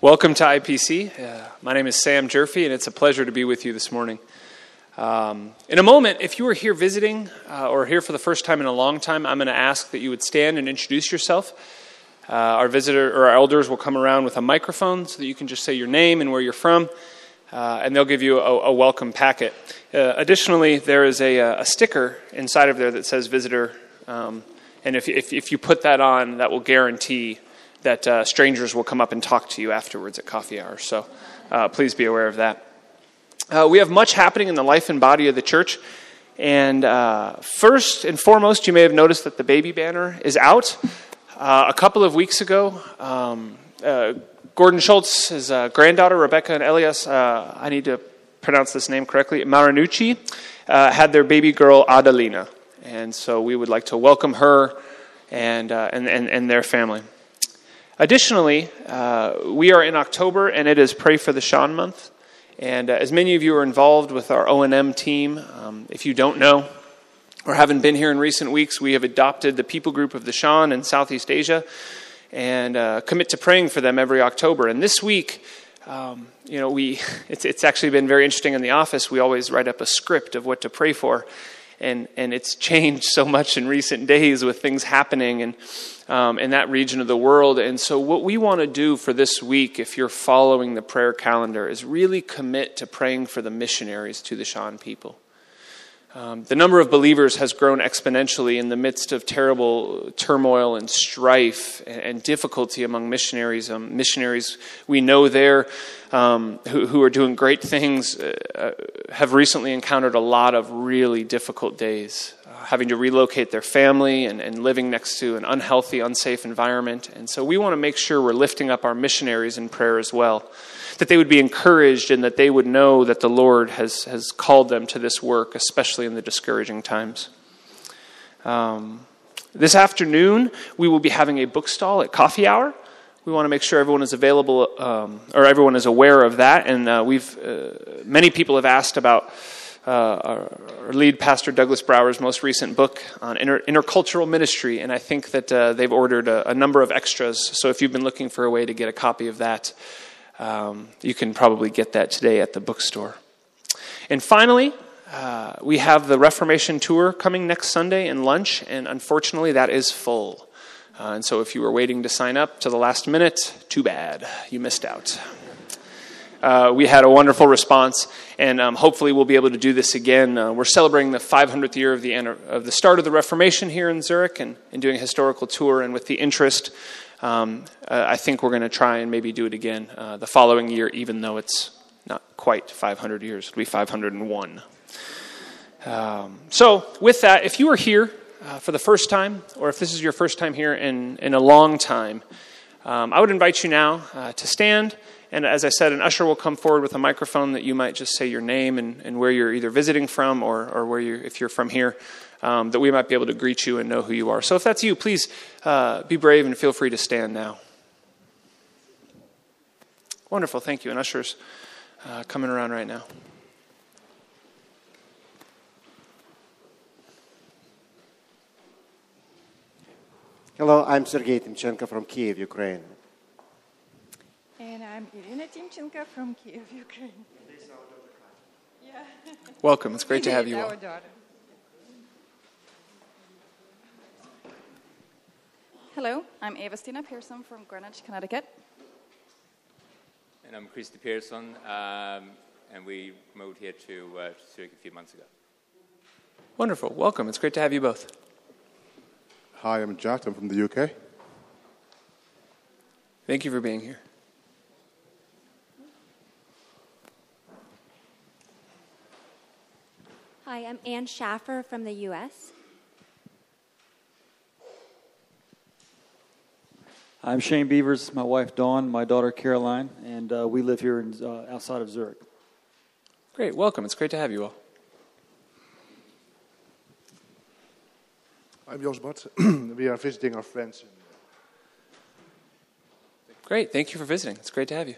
Welcome to IPC. Uh, my name is Sam Jerfy, and it's a pleasure to be with you this morning. Um, in a moment, if you are here visiting uh, or here for the first time in a long time, I'm going to ask that you would stand and introduce yourself. Uh, our visitor or our elders will come around with a microphone so that you can just say your name and where you're from, uh, and they'll give you a, a welcome packet. Uh, additionally, there is a, a, sticker inside of there that says visitor, um, and if, if, if, you put that on, that will guarantee that uh, strangers will come up and talk to you afterwards at coffee hour. So uh, please be aware of that. Uh, we have much happening in the life and body of the church. And first and foremost, you may have noticed that the baby banner is out. Uh, a couple of weeks ago, um, uh, Gordon Schultz, his uh, granddaughter, Rebecca and Elias, uh, I need to pronounce this name correctly, Marinucci, uh, had their baby girl, Adelina. And so we would like to welcome her and, uh, and, and, and, their family. Additionally, we are in October, and it is Pray for the Shan month. And as many of you are involved with our O&M team, um, if you don't know, or haven't been here in recent weeks, we have adopted the people group of the Shan in Southeast Asia and uh, commit to praying for them every October. And this week, um, you know, we it's, it's actually been very interesting in the office. We always write up a script of what to pray for, and and it's changed so much in recent days with things happening and. Um, in that region of the world. And so, what we want to do for this week, if you're following the prayer calendar, is really commit to praying for the missionaries to the Shan people. Um, the number of believers has grown exponentially in the midst of terrible turmoil and strife and, and difficulty among missionaries. Um, missionaries we know there um, who, who, are doing great things uh, uh, have recently encountered a lot of really difficult days, uh, having to relocate their family and, and living next to an unhealthy, unsafe environment. And so we want to make sure we're lifting up our missionaries in prayer as well that they would be encouraged and that they would know that the Lord has, has called them to this work, especially in the discouraging times. Um, this afternoon, we will be having a book stall at Coffee Hour. We want to make sure everyone is available, um, or everyone is aware of that. And uh, we've uh, many people have asked about uh, our, our, lead pastor Douglas Brouwer's most recent book on inter- intercultural ministry, and I think that uh, they've ordered a, a number of extras. So if you've been looking for a way to get a copy of that, um, you can probably get that today at the bookstore. And finally, uh, we have the Reformation Tour coming next Sunday and lunch, and unfortunately, that is full. Uh, and so, if you were waiting to sign up to the last minute, too bad. You missed out. Uh, we had a wonderful response, and um, hopefully, we'll be able to do this again. Uh, we're celebrating the 500th year of the, of the start of the Reformation here in Zurich and, and doing a historical tour, and with the interest um, I think we're going to try and maybe do it again uh, the following year, even though it's not quite 500 years. It'll be 501. Um, so, with that, if you are here uh, for the first time, or if this is your first time here in, in a long time, um, I would invite you now uh, to stand. And as I said, an usher will come forward with a microphone that you might just say your name and, and where you're either visiting from or, or where you if you're from here um, that we might be able to greet you and know who you are. So if that's you, please uh, be brave and feel free to stand now. Wonderful, thank you. And ushers uh, coming around right now. Hello, I'm Sergei Timchenko from Kiev, Ukraine. And I'm Irina Timchenko from Kiev, Ukraine. Yeah. Welcome. It's great to have you all. Hello, I'm Eva Stina Pearson from Greenwich, Connecticut. And I'm Christy Pearson, um, and we moved here to uh, Zurich a few months ago. Wonderful. Welcome. It's great to have you both. Hi, I'm Jack. I'm from the UK. Thank you for being here. Hi, I'm Ann Schaffer from the US. I'm Shane Beavers, my wife Dawn, my daughter Caroline, and uh, we live here in, uh, outside of Zurich. Great, welcome. It's great to have you all. I'm Jos Bart. we are visiting our friends. Great, thank you for visiting. It's great to have you.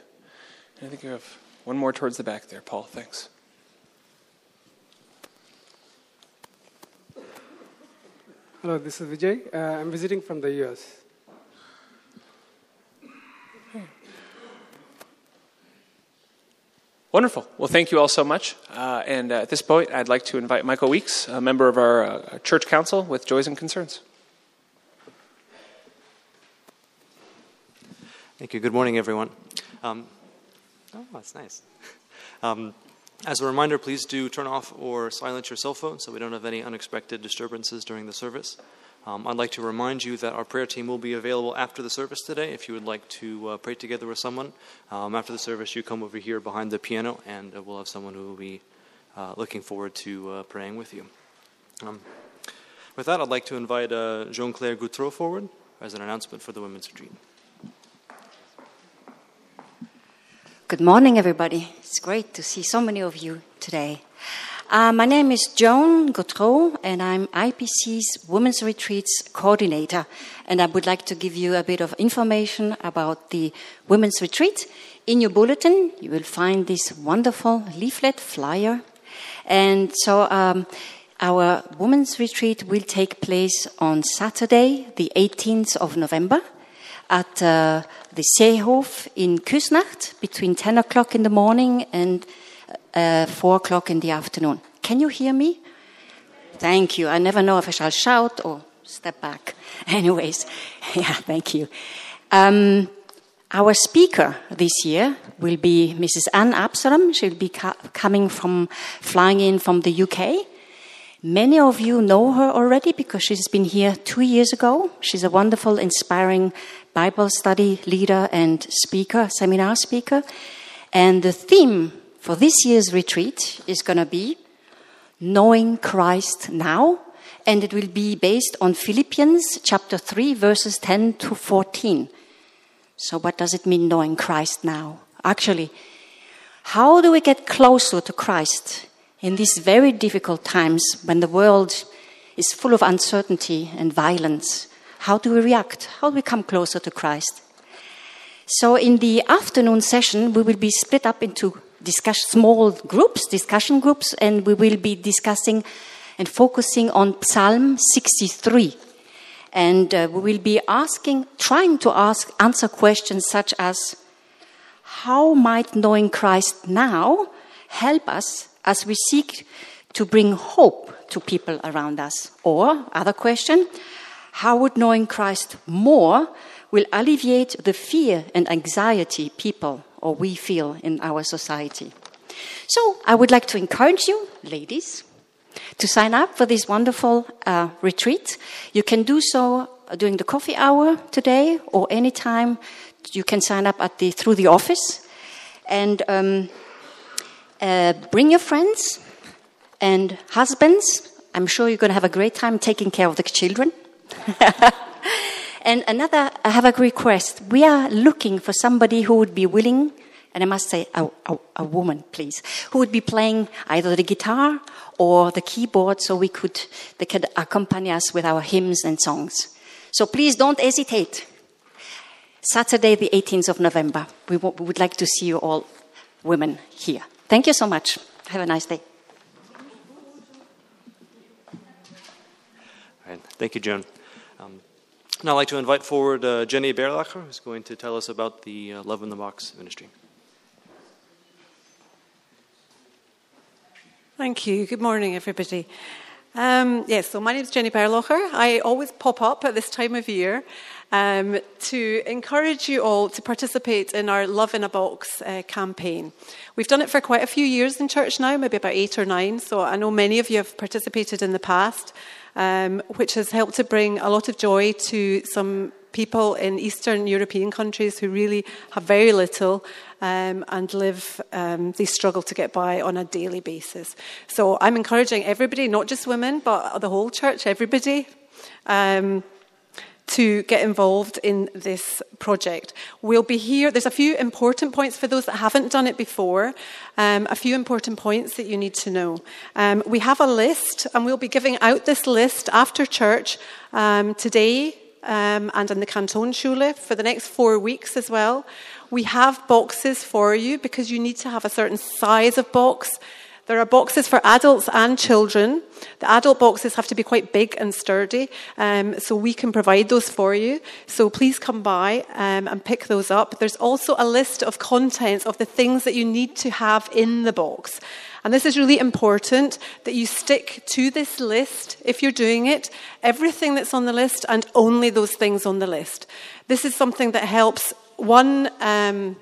And I think you have one more towards the back there, Paul. Thanks. Hello, this is Vijay. Uh, I'm visiting from the US. Wonderful. Well, thank you all so much. Uh, and uh, at this point, I'd like to invite Michael Weeks, a member of our uh, church council with Joys and Concerns. Thank you. Good morning, everyone. Um, oh, that's nice. Um, as a reminder, please do turn off or silence your cell phone so we don't have any unexpected disturbances during the service. Um, I'd like to remind you that our prayer team will be available after the service today. If you would like to uh, pray together with someone, um, after the service, you come over here behind the piano, and uh, we'll have someone who will be uh, looking forward to uh, praying with you. Um, with that, I'd like to invite uh, Jean Claire Gautreau forward as an announcement for the Women's Retreat. Good morning, everybody. It's great to see so many of you today. Uh, my name is Joan Gautreau, and I'm IPC's Women's Retreats Coordinator. And I would like to give you a bit of information about the Women's Retreat. In your bulletin, you will find this wonderful leaflet flyer. And so, um, our Women's Retreat will take place on Saturday, the 18th of November at uh, the Seehof in Küsnacht between 10 o'clock in the morning and uh, 4 o'clock in the afternoon. Can you hear me? Thank you. I never know if I shall shout or step back. Anyways, yeah, thank you. Um, our speaker this year will be Mrs. Anne Absalom. She'll be ca- coming from, flying in from the UK. Many of you know her already because she's been here two years ago. She's a wonderful, inspiring Bible study leader and speaker, seminar speaker. And the theme for this year's retreat is going to be Knowing Christ Now. And it will be based on Philippians chapter 3, verses 10 to 14. So, what does it mean, knowing Christ now? Actually, how do we get closer to Christ in these very difficult times when the world is full of uncertainty and violence? How do we react? How do we come closer to Christ? So, in the afternoon session, we will be split up into discuss, small groups, discussion groups, and we will be discussing and focusing on Psalm 63. And uh, we will be asking, trying to ask, answer questions such as How might knowing Christ now help us as we seek to bring hope to people around us? Or, other question, how would knowing Christ more will alleviate the fear and anxiety people or we feel in our society? So, I would like to encourage you, ladies, to sign up for this wonderful uh, retreat. You can do so during the coffee hour today or anytime. You can sign up at the, through the office. And um, uh, bring your friends and husbands. I'm sure you're going to have a great time taking care of the children. and another, I have a request. We are looking for somebody who would be willing, and I must say a, a, a, woman, please, who would be playing either the guitar or the keyboard so we could, they could accompany us with our hymns and songs. So please don't hesitate. Saturday, the 18th of November. We, w- we would like to see you all women here. Thank you so much. Have a nice day. Thank you, Joan. Now I'd like to invite forward uh, Jenny Berlacher, who's going to tell us about the uh, Love in the Box ministry. Thank you. Good morning, everybody. Um, yes, so my name is Jenny Berlacher. I always pop up at this time of year um, to encourage you all to participate in our Love in a Box uh, campaign. We've done it for quite a few years in church now, maybe about eight or nine, so I know many of you have participated in the past, um, which has helped to bring a lot of joy to some people in Eastern European countries who really have very little um, and live, um, they struggle to get by on a daily basis. So I'm encouraging everybody, not just women, but the whole church, everybody. Um, to get involved in this project. We'll be here. There's a few important points for those that haven't done it before. Um, a few important points that you need to know. Um, we have a list, and we'll be giving out this list after church um, today um, and in the Kantonsschule for the next four weeks as well. We have boxes for you because you need to have a certain size of box There are boxes for adults and children. The adult boxes have to be quite big and sturdy, um, so we can provide those for you. So please come by um, and pick those up. There's also a list of contents of the things that you need to have in the box. And this is really important that you stick to this list if you're doing it, everything that's on the list and only those things on the list. This is something that helps one. Um,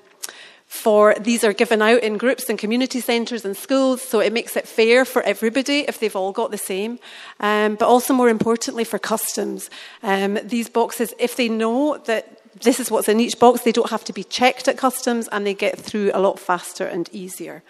for these are given out in groups and community centres and schools, so it makes it fair for everybody if they've all got the same. Um, but also, more importantly, for customs. Um, these boxes, if they know that this is what's in each box, they don't have to be checked at customs and they get through a lot faster and easier.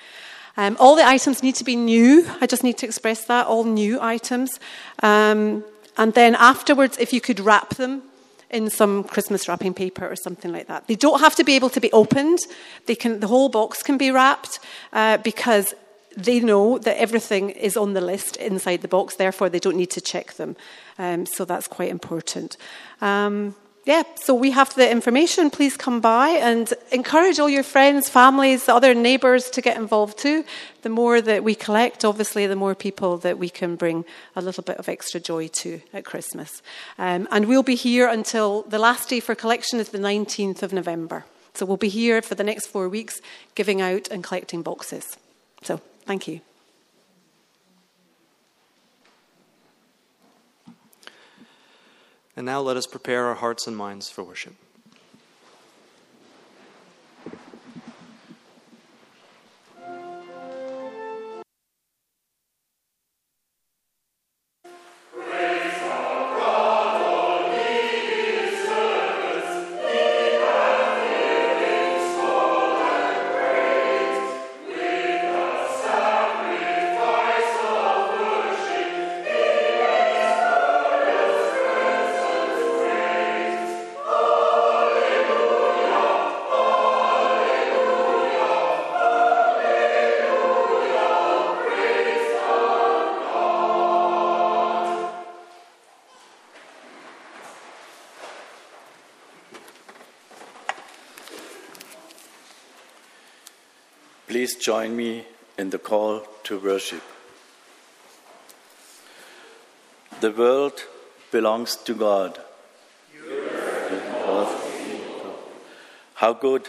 Um, all the items need to be new. I just need to express that all new items. Um, and then afterwards, if you could wrap them in some Christmas wrapping paper or something like that. They don't have to be able to be opened. They can, the whole box can be wrapped uh, because they know that everything is on the list inside the box. Therefore, they don't need to check them. Um, so that's quite important. Um, yeah, so we have the information. Please come by and encourage all your friends, families, other neighbours to get involved too. The more that we collect, obviously, the more people that we can bring a little bit of extra joy to at Christmas. Um, and we'll be here until the last day for collection is the 19th of November. So we'll be here for the next four weeks giving out and collecting boxes. So thank you. And now let us prepare our hearts and minds for worship. Join me in the call to worship. The world belongs to God. How good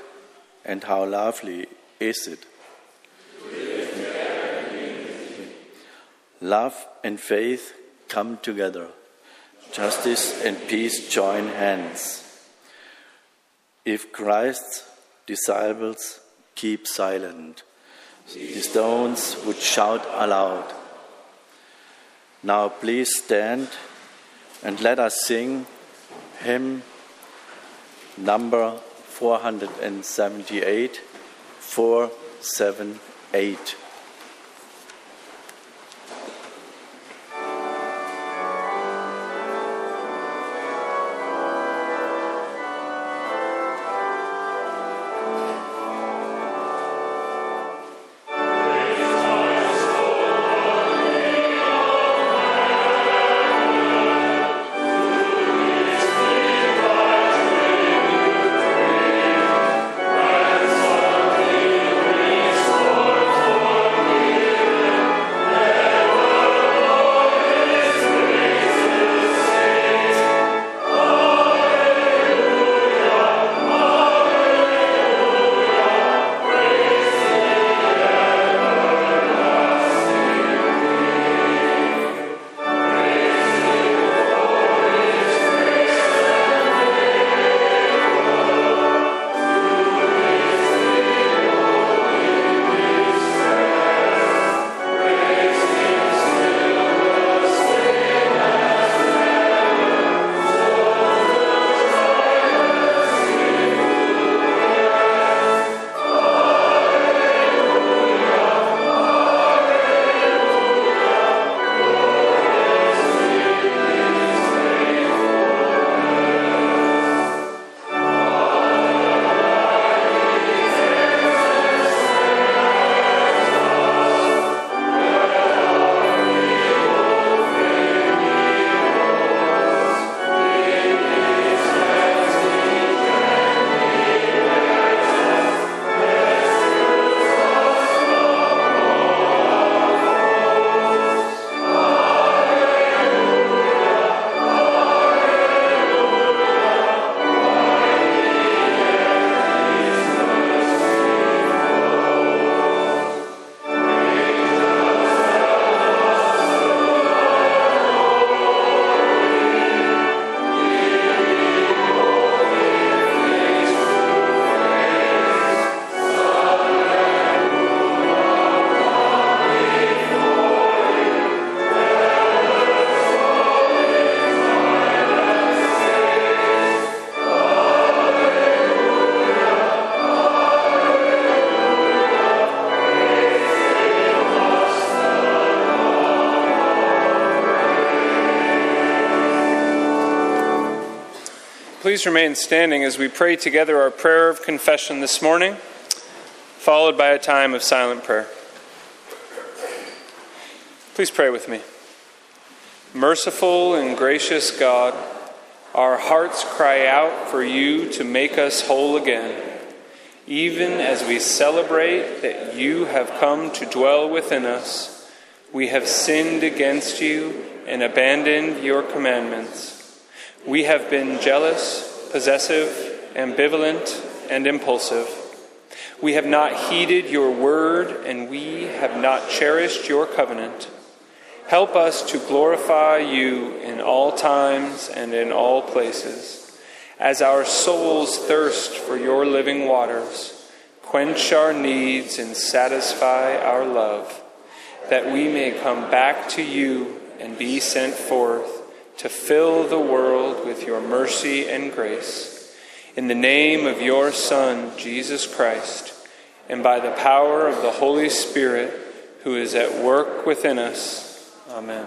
and how lovely is it? Love and faith come together. Justice and peace join hands. If Christ's disciples keep silent, the stones would shout aloud. Now please stand and let us sing hymn number 478 478. Please remain standing as we pray together our prayer of confession this morning, followed by a time of silent prayer. Please pray with me. Merciful and gracious God, our hearts cry out for you to make us whole again, even as we celebrate that you have come to dwell within us. We have sinned against you and abandoned your commandments. We have been jealous, possessive, ambivalent, and impulsive. We have not heeded your word, and we have not cherished your covenant. Help us to glorify you in all times and in all places. As our souls thirst for your living waters, quench our needs and satisfy our love, that we may come back to you and be sent forth to fill the world with your mercy and grace. In the name of your Son, Jesus Christ, and by the power of the Holy Spirit, who is at work within us. Amen.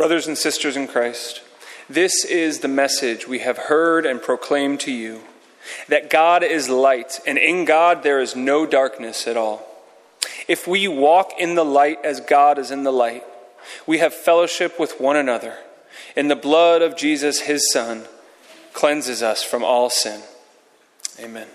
Brothers and sisters in Christ, this is the message we have heard and proclaimed to you that God is light, and in God there is no darkness at all. If we walk in the light as God is in the light, we have fellowship with one another, and the blood of Jesus, his Son, cleanses us from all sin. Amen.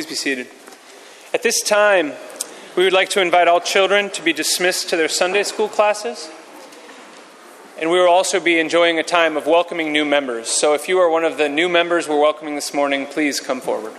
Please be seated. At this time, we would like to invite all children to be dismissed to their Sunday school classes. And we will also be enjoying a time of welcoming new members. So if you are one of the new members we're welcoming this morning, please come forward.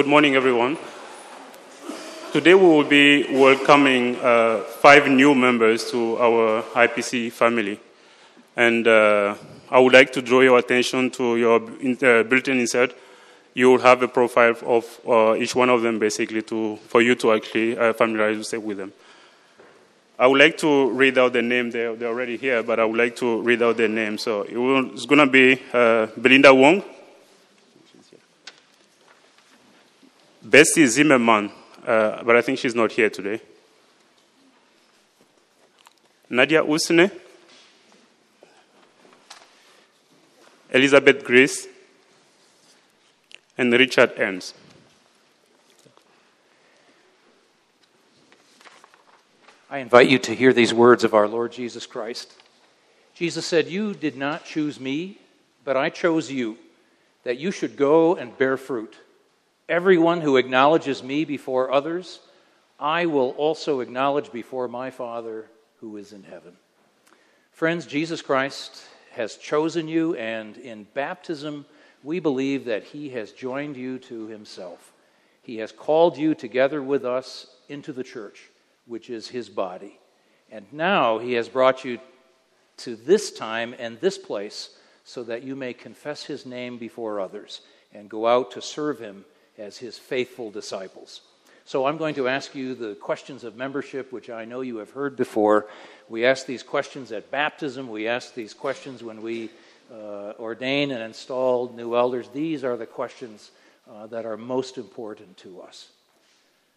Good morning, everyone. Today we will be welcoming uh, five new members to our IPC family. And uh, I would like to draw your attention to your uh, built-in insert. You will have a profile of uh, each one of them, basically, to, for you to actually uh, familiarize yourself with them. I would like to read out the name. They're, they're already here, but I would like to read out their name. So it will, it's going to be uh, Belinda Wong, Bessie Zimmerman, uh, but I think she's not here today. Nadia Usne, Elizabeth Grace, and Richard Ernst. I invite you to hear these words of our Lord Jesus Christ. Jesus said, You did not choose me, but I chose you, that you should go and bear fruit. Everyone who acknowledges me before others, I will also acknowledge before my Father who is in heaven. Friends, Jesus Christ has chosen you, and in baptism, we believe that He has joined you to Himself. He has called you together with us into the church, which is His body. And now He has brought you to this time and this place so that you may confess His name before others and go out to serve Him as His faithful disciples. So I'm going to ask you the questions of membership, which I know you have heard before. We ask these questions at baptism, we ask these questions when we uh, ordain and install new elders. These are the questions uh, that are most important to us.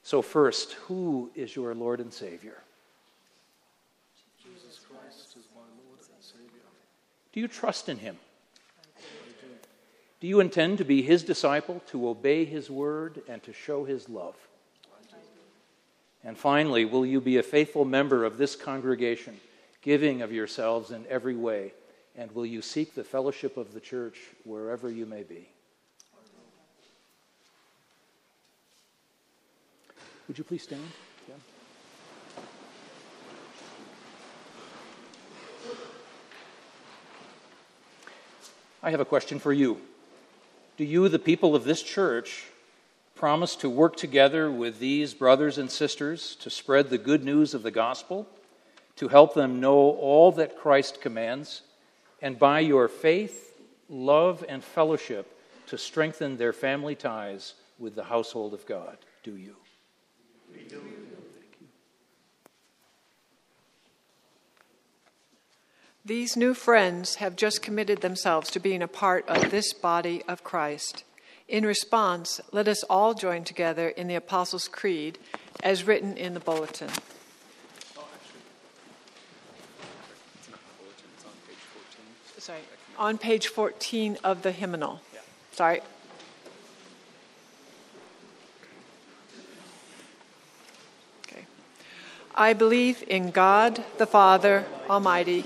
So, first, who is your Lord and Savior? Jesus Christ is my Lord and Savior. Do you trust in Him? Do you intend to be His disciple, to obey His word, and to show His love? And finally, will you be a faithful member of this congregation, giving of yourselves in every way? And will you seek the fellowship of the church wherever you may be? Would you please stand? Yeah. I have a question for you. Do you, the people of this church, promise to work together with these brothers and sisters to spread the good news of the gospel, to help them know all that Christ commands, and by your faith, love, and fellowship to strengthen their family ties with the household of God? Do you? We do. These new friends have just committed themselves to being a part of this body of Christ. In response, let us all join together in the Apostles' Creed as written in the bulletin. Sorry, on page 14 of the hymnal. Sorry. Okay. I believe in God the Father Almighty,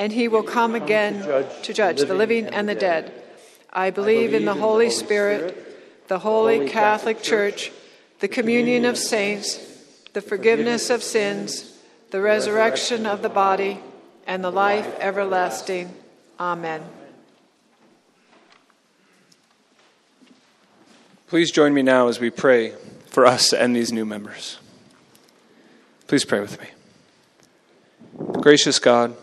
and he will come again to judge the living and the dead. I believe in the Holy Spirit, the holy Catholic Church, the communion of saints, the forgiveness of sins, the resurrection of the body, and the life everlasting. Amen. Please join me now as we pray for us and these new members. Please pray with me. Gracious God,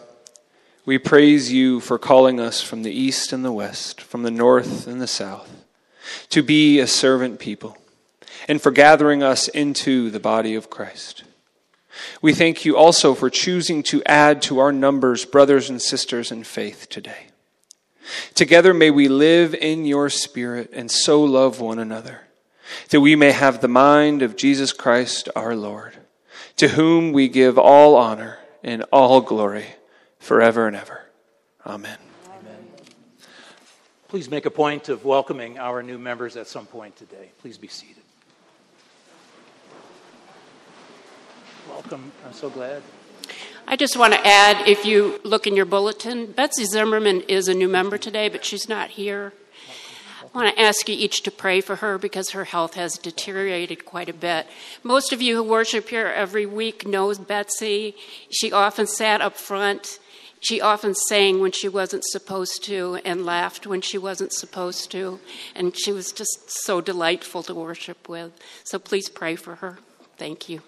we praise you for calling us from the east and the west, from the north and the south, to be a servant people, and for gathering us into the body of Christ. We thank you also for choosing to add to our numbers brothers and sisters in faith today. Together may we live in your spirit and so love one another, that we may have the mind of Jesus Christ our Lord, to whom we give all honor and all glory forever and ever. Amen. Amen. Please make a point of welcoming our new members at some point today. Please be seated. Welcome. I'm so glad. I just want to add if you look in your bulletin, Betsy Zimmerman is a new member today, but she's not here. I want to ask you each to pray for her because her health has deteriorated quite a bit. Most of you who worship here every week knows Betsy. She often sat up front. She often sang when she wasn't supposed to and laughed when she wasn't supposed to, and she was just so delightful to worship with. So please pray for her. Thank you.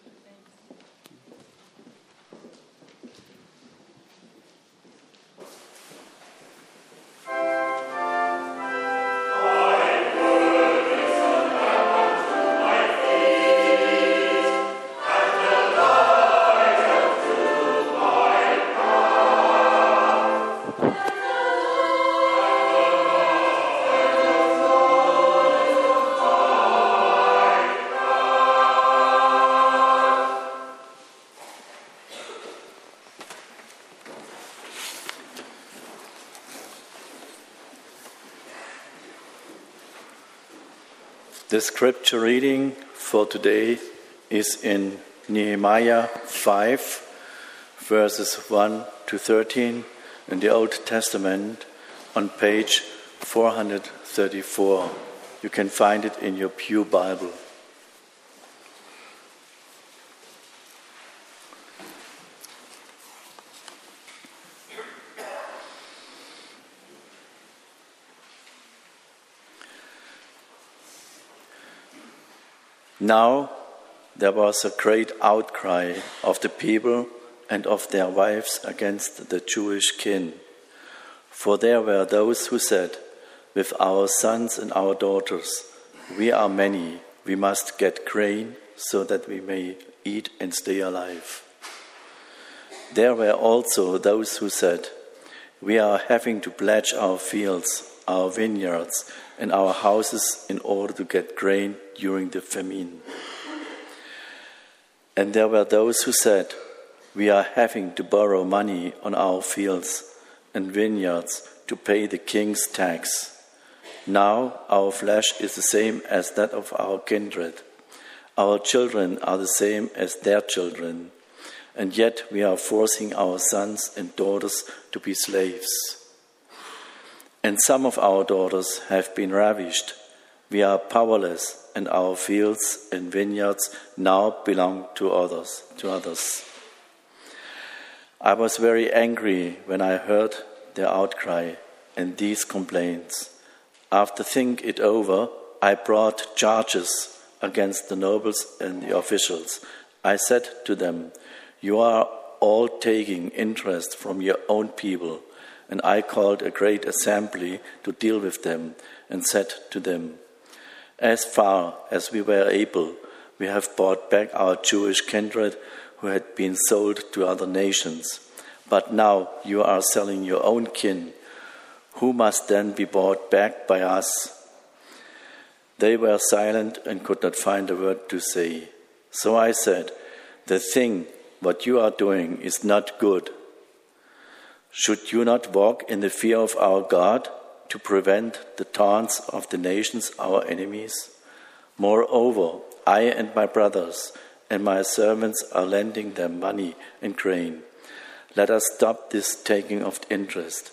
The scripture reading for today is in Nehemiah 5, verses 1 to 13 in the Old Testament on page 434. You can find it in your Pew Bible. Now there was a great outcry of the people and of their wives against the Jewish king. For there were those who said, With our sons and our daughters, we are many, we must get grain so that we may eat and stay alive. There were also those who said, We are having to pledge our fields, our vineyards, and our houses in order to get grain during the famine. And there were those who said, We are having to borrow money on our fields and vineyards to pay the king's tax. Now our flesh is the same as that of our kindred. Our children are the same as their children, and yet we are forcing our sons and daughters to be slaves. And some of our daughters have been ravished. We are powerless and our fields and vineyards now belong to others to others. I was very angry when i heard their outcry and these complaints. After think it over i brought charges against the nobles and the officials. I said to them you are all taking interest from your own people. And i called a great assembly to deal with them and said to them as far as we were able, we have bought back our Jewish kindred who had been sold to other nations. But now you are selling your own kin, who must then be bought back by us. They were silent and could not find a word to say. So I said, The thing, what you are doing, is not good. Should you not walk in the fear of our God? To prevent the taunts of the nations, our enemies. Moreover, I and my brothers and my servants are lending them money and grain. Let us stop this taking of interest.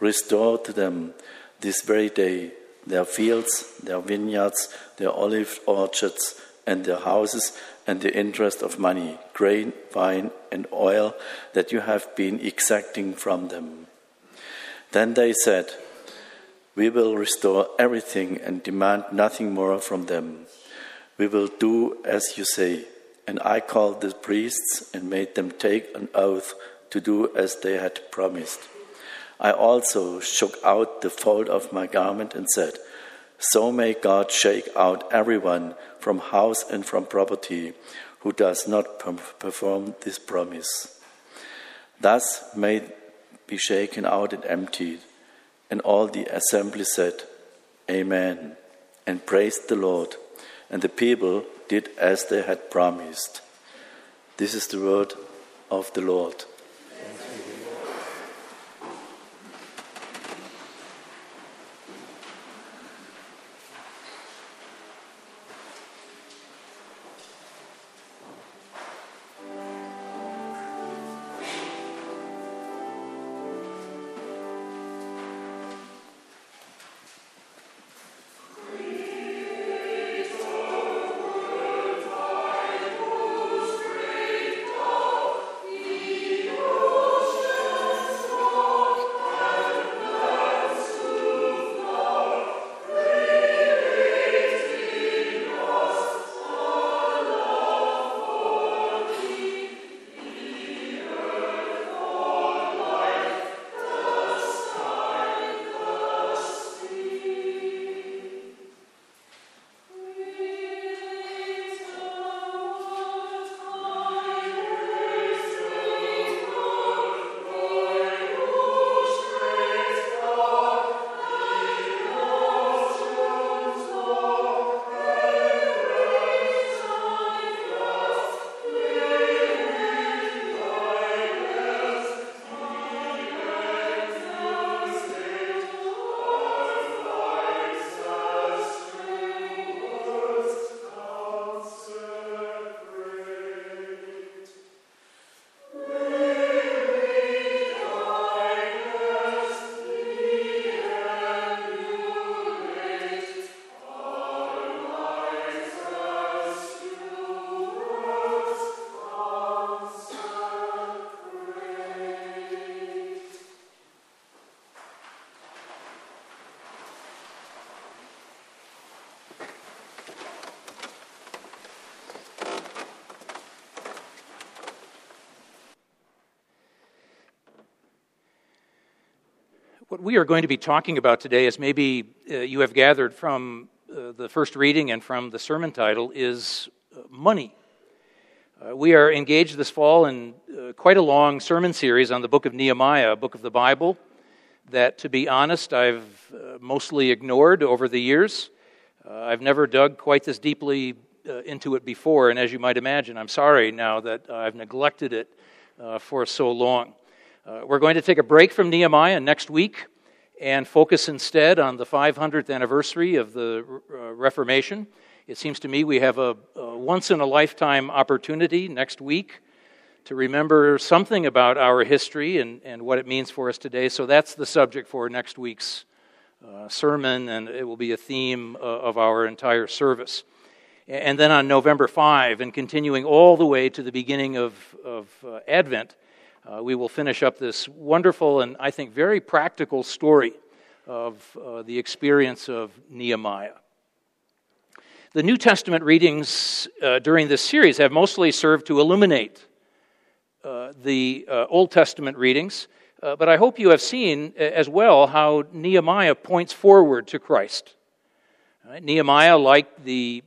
Restore to them this very day their fields, their vineyards, their olive orchards, and their houses, and the interest of money, grain, wine, and oil that you have been exacting from them. Then they said, we will restore everything and demand nothing more from them. We will do as you say. And I called the priests and made them take an oath to do as they had promised. I also shook out the fold of my garment and said, So may God shake out everyone from house and from property who does not perform this promise. Thus may be shaken out and emptied and all the assembly said, Amen, and praised the Lord. And the people did as they had promised. This is the word of the Lord. What we are going to be talking about today, as maybe uh, you have gathered from uh, the first reading and from the sermon title, is uh, money. Uh, we are engaged this fall in uh, quite a long sermon series on the book of Nehemiah, a book of the Bible that, to be honest, I've uh, mostly ignored over the years. I've never dug quite this deeply into it before, and as you might imagine, I'm sorry now that I've neglected it for so long. Uh, we're going to take a break from Nehemiah next week and focus instead on the 500th anniversary of the uh, Reformation. It seems to me we have a, a once in a lifetime opportunity next week to remember something about our history and, and what it means for us today. So that's the subject for next week's uh, sermon, and it will be a theme uh, of our entire service. And then on November 5, and continuing all the way to the beginning of, of uh, Advent, uh, we will finish up this wonderful and I think very practical story of uh, the experience of Nehemiah. The New Testament readings uh, during this series have mostly served to illuminate uh, the uh, Old Testament readings, uh, but I hope you have seen as well how Nehemiah points forward to Christ. Right? Nehemiah, like the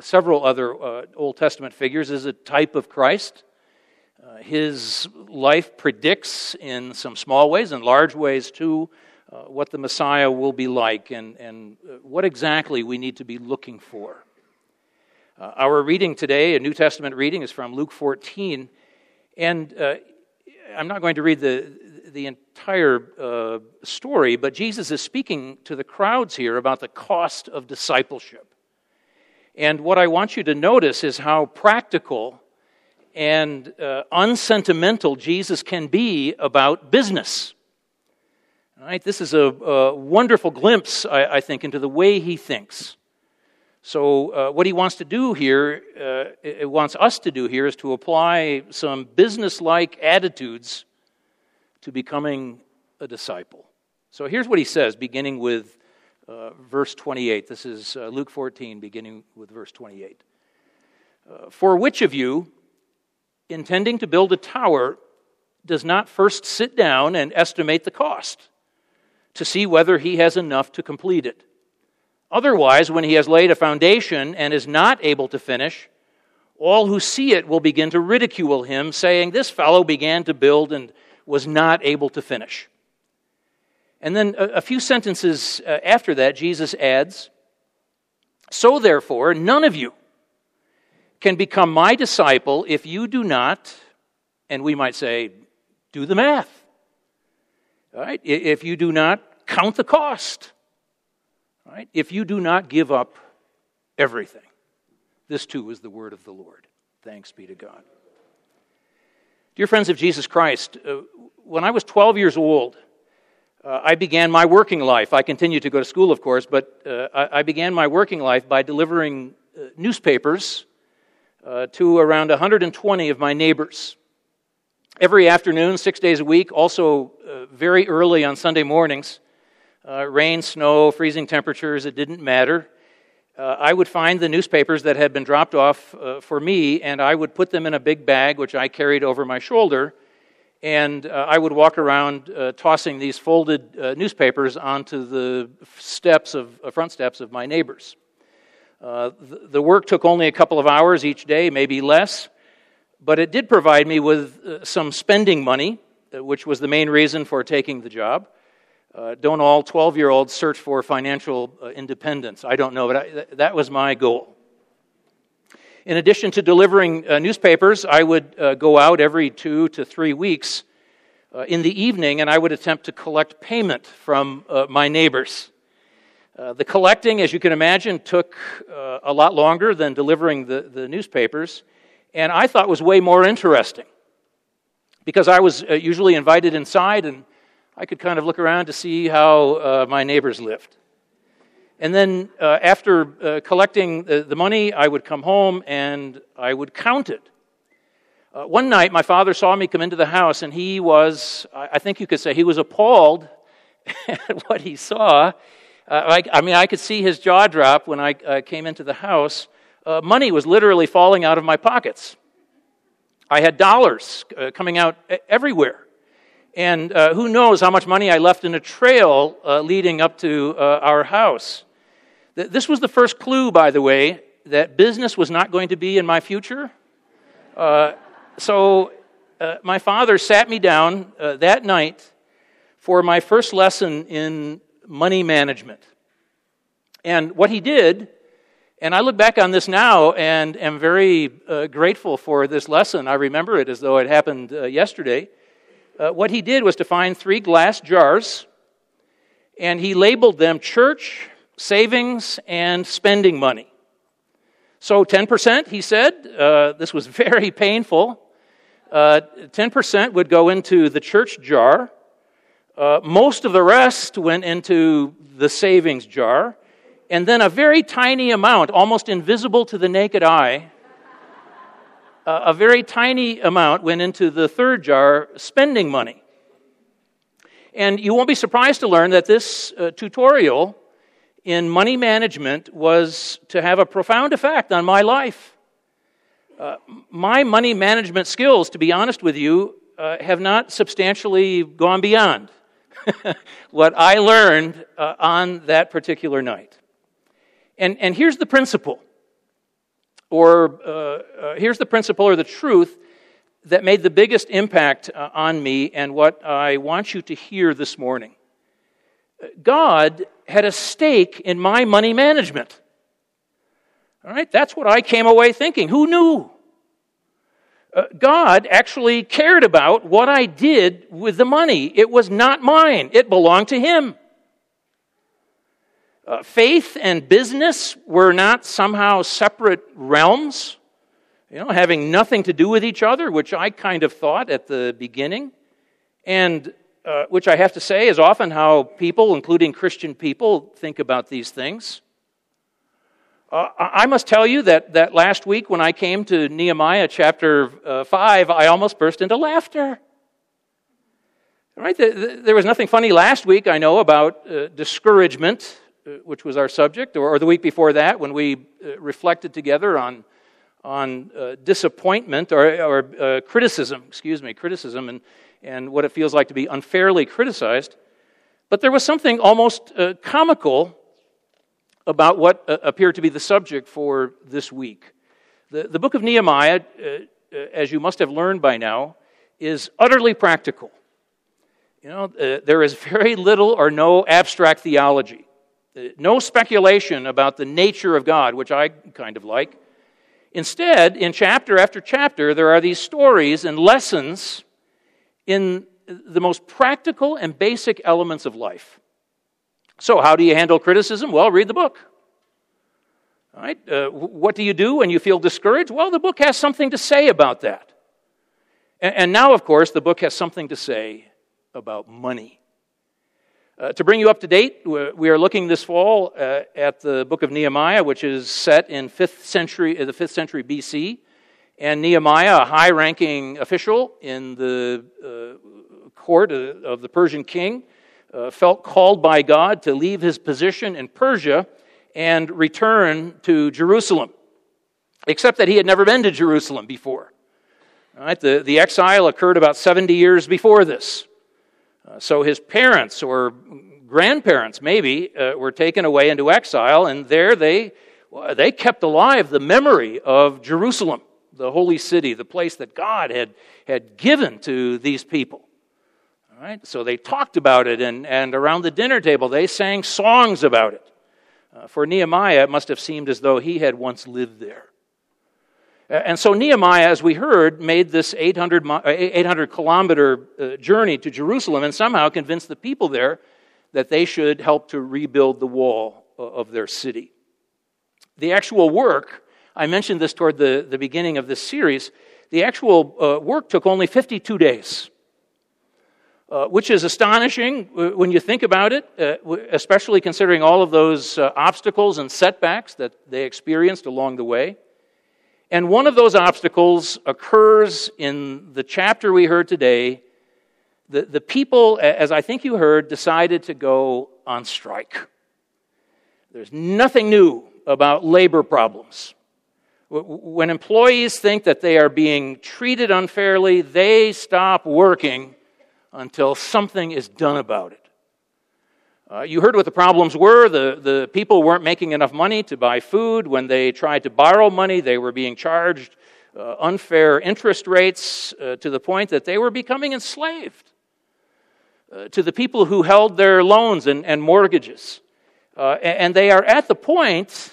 several other Old Testament figures, is a type of Christ. Uh, his life predicts in some small ways and large ways too uh, what the Messiah will be like and, and uh, what exactly we need to be looking for. Uh, our reading today, a New Testament reading, is from Luke 14. And uh, I'm not going to read the, the entire story, but Jesus is speaking to the crowds here about the cost of discipleship. And what I want you to notice is how practical and uh, unsentimental Jesus can be about business. All right, this is a, a wonderful glimpse, I, I, think, into the way he thinks. So, uh, what he wants to do here, uh, it wants us to do here, is to apply some business-like attitudes to becoming a disciple. So, here's what he says, beginning with uh, verse 28. This is uh, Luke 14, beginning with verse 28. Uh, For which of you, intending to build a tower does not first sit down and estimate the cost to see whether he has enough to complete it. Otherwise, when he has laid a foundation and is not able to finish, all who see it will begin to ridicule him, saying, This fellow began to build and was not able to finish. And then a, few sentences uh, after that, Jesus adds, So therefore, none of you can become my disciple if you do not, and we might say, do the math. Right? If you do not count the cost. Right? If you do not give up everything. This too is the word of the Lord. Thanks be to God. Dear friends of Jesus Christ, uh, when I was 12 years old, uh, I began my working life. I continued to go to school, of course, but uh, I, I, began my working life by delivering uh, newspapers uh, to around 120 of my neighbors. Every afternoon, six days a week, also uh, very early on Sunday mornings, uh, rain, snow, freezing temperatures, it didn't matter. Uh, I would find the newspapers that had been dropped off uh, for me, and I would put them in a big bag, which I carried over my shoulder, and uh, I would walk around tossing these folded newspapers onto the steps of front steps of my neighbors. Uh, the work took only a couple of hours each day, maybe less, but it did provide me with uh, some spending money, uh, which was the main reason for taking the job. Uh, don't all 12 year olds search for financial uh, independence? I don't know, but I, that was my goal. In addition to delivering newspapers, I would go out every two to three weeks in the evening and I would attempt to collect payment from my neighbors. Uh, the collecting, as you can imagine, took uh, a lot longer than delivering the, the newspapers, and I thought was way more interesting because I was uh, usually invited inside and I could kind of look around to see how uh, my neighbors lived. And then uh, after collecting the, the, money, I would come home and I would count it. one night, my father saw me come into the house, and he was, I think you could say, he was appalled at what he saw. Uh, I, I, mean, I could see his jaw drop when I uh, came into the house. Uh, money was literally falling out of my pockets. I had dollars uh, coming out everywhere. And uh, who knows how much money I left in a trail leading up to our house. Th- This was the first clue, by the way, that business was not going to be in my future. So my father sat me down that night for my first lesson in money management. And what he did, and I look back on this now and am very uh, grateful for this lesson. I remember it as though it happened uh, yesterday. Uh, what he did was to find three glass jars, and he labeled them church, savings, and spending money. So 10%, he said, uh, this was very painful. Uh, 10% would go into the church jar. Uh, most of the rest went into the savings jar. And then a very tiny amount, almost invisible to the naked eye, uh, a very tiny amount went into the third jar, spending money. And you won't be surprised to learn that this uh, tutorial in money management was to have a profound effect on my life. Uh, my money management skills, to be honest with you, uh, have not substantially gone beyond what I learned uh, on that particular night. And, and here's the principle, or uh, uh, here's the principle or the truth that made the biggest impact uh, on me and what I want you to hear this morning. God had a stake in my money management. All right, that's what I came away thinking. Who knew? Uh, God actually cared about what I did with the money. It was not mine, it belonged to Him. Uh, faith and business were not somehow separate realms, you know, having nothing to do with each other, which I kind of thought at the beginning. And uh, which I have to say is often how people, including Christian people, think about these things. Uh, I must tell you that, that last week when I came to Nehemiah chapter uh, 5, I almost burst into laughter. Right? There was nothing funny last week, I know, about uh, discouragement, uh, which was our subject, or, or, the week before that when we uh, reflected together on, on uh, disappointment or, or criticism, excuse me, criticism, and, and what it feels like to be unfairly criticized. But there was something almost comical about what uh, appeared to be the subject for this week. The, the book of Nehemiah, uh, uh, as you must have learned by now, is utterly practical. You know, uh, there is very little or no abstract theology, uh, no speculation about the nature of God, which I kind of like. Instead, in chapter after chapter, there are these stories and lessons in the most practical and basic elements of life. So, how do you handle criticism? Well, read the book. All right? Uh, what do you do when you feel discouraged? Well, the book has something to say about that. And, and now, of course, the book has something to say about money. Uh, to bring you up to date, we are looking this fall uh, at the book of Nehemiah, which is set in fifth century, uh, the fifth century BC. And Nehemiah, a high-ranking official in the uh, court uh, of the Persian king, uh, felt called by God to leave his position in Persia and return to Jerusalem, except that he had never been to Jerusalem before. Right, the, the exile occurred about 70 years before this. Uh, so his parents or grandparents, maybe, uh, were taken away into exile, and there they, they kept alive the memory of Jerusalem, the holy city, the place that God had, had given to these people. Right? So they talked about it, and, and around the dinner table, they sang songs about it. Uh, for Nehemiah, it must have seemed as though he had once lived there. And so Nehemiah, as we heard, made this 800, 800 kilometer uh, journey to Jerusalem and somehow convinced the people there that they should help to rebuild the wall uh, of their city. The actual work, I mentioned this toward the, the beginning of this series, the actual uh, work took only 52 days. Uh, which is astonishing uh, when you think about it, uh, especially considering all of those uh, obstacles and setbacks that they experienced along the way. And one of those obstacles occurs in the chapter we heard today. The, the people, as I think you heard, decided to go on strike. There's nothing new about labor problems. When employees think that they are being treated unfairly, they stop working until something is done about it. Uh, you heard what the problems were. The, the people weren't making enough money to buy food. When they tried to borrow money, they were being charged uh, unfair interest rates uh, to the point that they were becoming enslaved uh, to the people who held their loans and, and mortgages. Uh, and they are at the point,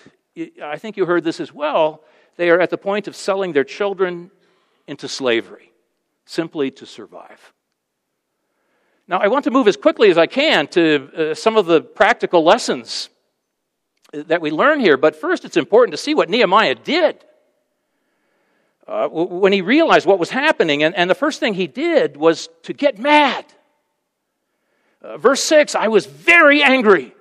I think you heard this as well, they are at the point of selling their children into slavery simply to survive. Now, I want to move as quickly as I can to uh, some of the practical lessons that we learn here, but first it's important to see what Nehemiah did. Uh, when he realized what was happening, and, and, the first thing he did was to get mad. Uh, verse 6 I was very angry,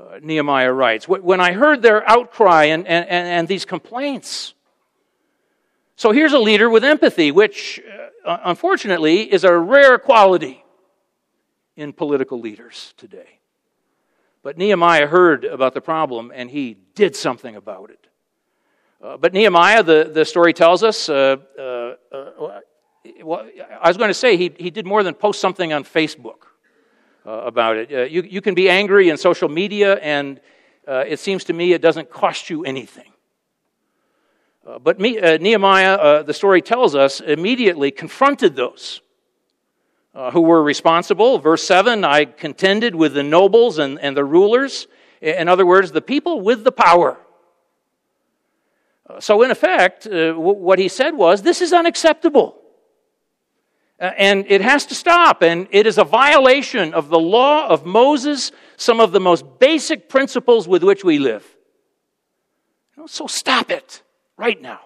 uh, Nehemiah writes, when I heard their outcry and, and, and these complaints. So here's a leader with empathy, which uh, unfortunately is a rare quality in political leaders today. But Nehemiah heard about the problem and he did something about it. Uh, but Nehemiah, the, the story tells us, uh, uh, uh well, I was going to say he, he did more than post something on Facebook uh, about it. you, you can be angry in social media, and it seems to me it doesn't cost you anything. Uh, but me, uh, Nehemiah, uh, the story tells us, immediately confronted those uh, who were responsible. Verse 7 I contended with the nobles and, and the rulers. In other words, the people with the power. Uh, so, in effect, w- what he said was this is unacceptable. and it has to stop. And it is a violation of the law of Moses, some of the most basic principles with which we live. So, stop it right now.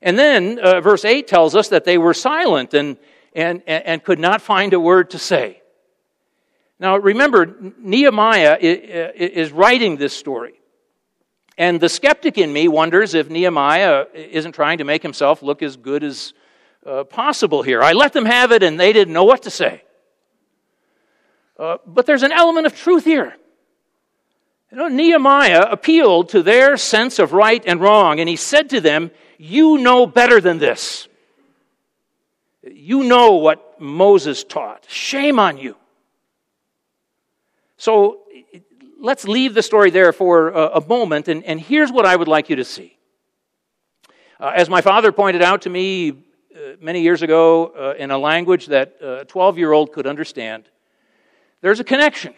And then uh, verse 8 tells us that they were silent and, and, and could not find a word to say. Now remember, Nehemiah is writing this story. And the skeptic in me wonders if Nehemiah isn't trying to make himself look as good as uh, possible here. I let them have it and they didn't know what to say. Uh, but there's an element of truth here. You know, Nehemiah appealed to their sense of right and wrong, and he said to them, You know better than this. You know what Moses taught. Shame on you. So let's leave the story there for a, a moment, and, and, here's what I would like you to see. Uh, as my father pointed out to me uh, many years ago uh, in a language that a 12 year old could understand, there's a connection